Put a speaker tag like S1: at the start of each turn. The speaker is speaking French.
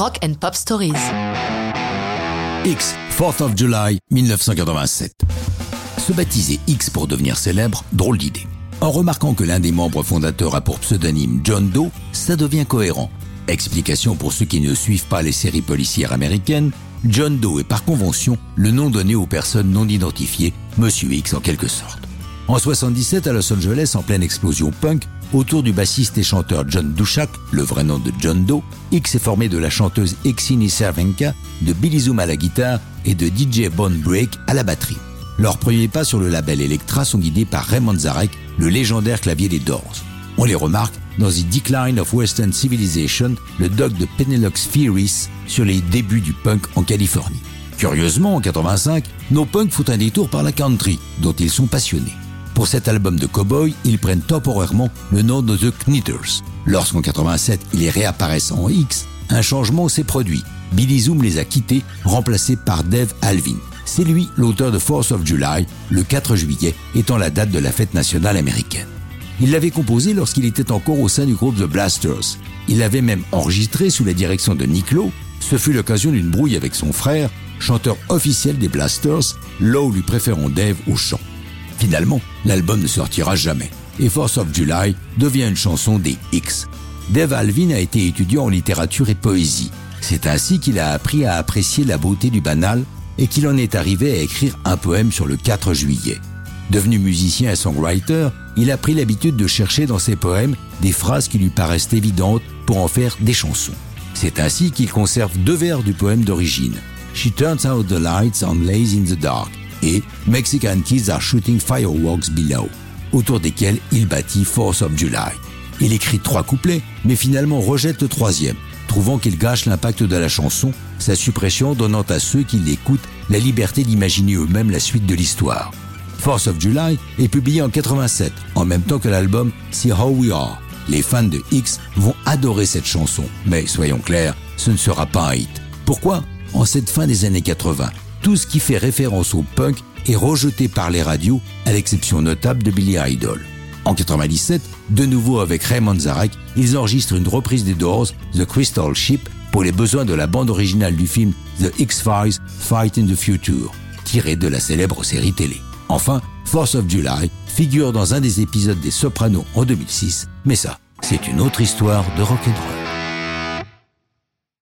S1: Rock and Pop Stories.
S2: X, 4th of July 1987. Se baptiser X pour devenir célèbre, drôle d'idée. En remarquant que l'un des membres fondateurs a pour pseudonyme John Doe, ça devient cohérent. Explication pour ceux qui ne suivent pas les séries policières américaines, John Doe est par convention le nom donné aux personnes non identifiées, Monsieur X en quelque sorte. En 77 à Los Angeles, en pleine explosion punk, autour du bassiste et chanteur John Dushak, le vrai nom de John Doe, X est formé de la chanteuse Exini Cervenka, de Billy Zoom à la guitare et de DJ Bone Break à la batterie. Leurs premiers pas sur le label Electra sont guidés par Raymond Zarek, le légendaire clavier des Doors. On les remarque dans The Decline of Western Civilization, le doc de Penelope Ferris sur les débuts du punk en Californie. Curieusement, en 85, nos punks font un détour par la country, dont ils sont passionnés. Pour cet album de cowboy, ils prennent temporairement le nom de The Knitters. Lorsqu'en 87, ils réapparaissent en X, un changement s'est produit. Billy Zoom les a quittés, remplacés par Dave Alvin. C'est lui l'auteur de Force of July, le 4 juillet étant la date de la fête nationale américaine. Il l'avait composé lorsqu'il était encore au sein du groupe The Blasters. Il l'avait même enregistré sous la direction de Nick Lowe. Ce fut l'occasion d'une brouille avec son frère, chanteur officiel des Blasters, Lowe lui préférant Dave au chant. Finalement, l'album ne sortira jamais et Force of July devient une chanson des X. Dave Alvin a été étudiant en littérature et poésie. C'est ainsi qu'il a appris à apprécier la beauté du banal et qu'il en est arrivé à écrire un poème sur le 4 juillet. Devenu musicien et songwriter, il a pris l'habitude de chercher dans ses poèmes des phrases qui lui paraissent évidentes pour en faire des chansons. C'est ainsi qu'il conserve deux vers du poème d'origine. She turns out the lights and lays in the dark et Mexican Kids Are Shooting Fireworks Below, autour desquels il bâtit Force of July. Il écrit trois couplets, mais finalement rejette le troisième, trouvant qu'il gâche l'impact de la chanson, sa suppression donnant à ceux qui l'écoutent la liberté d'imaginer eux-mêmes la suite de l'histoire. Force of July est publié en 87, en même temps que l'album See How We Are. Les fans de X vont adorer cette chanson, mais soyons clairs, ce ne sera pas un hit. Pourquoi? En cette fin des années 80, tout ce qui fait référence au punk est rejeté par les radios, à l'exception notable de Billy Idol. En 97, de nouveau avec Raymond Zarek, ils enregistrent une reprise des Doors, The Crystal Ship, pour les besoins de la bande originale du film The X-Files Fight in the Future, tiré de la célèbre série télé. Enfin, Force of July figure dans un des épisodes des Sopranos en 2006, mais ça, c'est une autre histoire de rock'n'roll.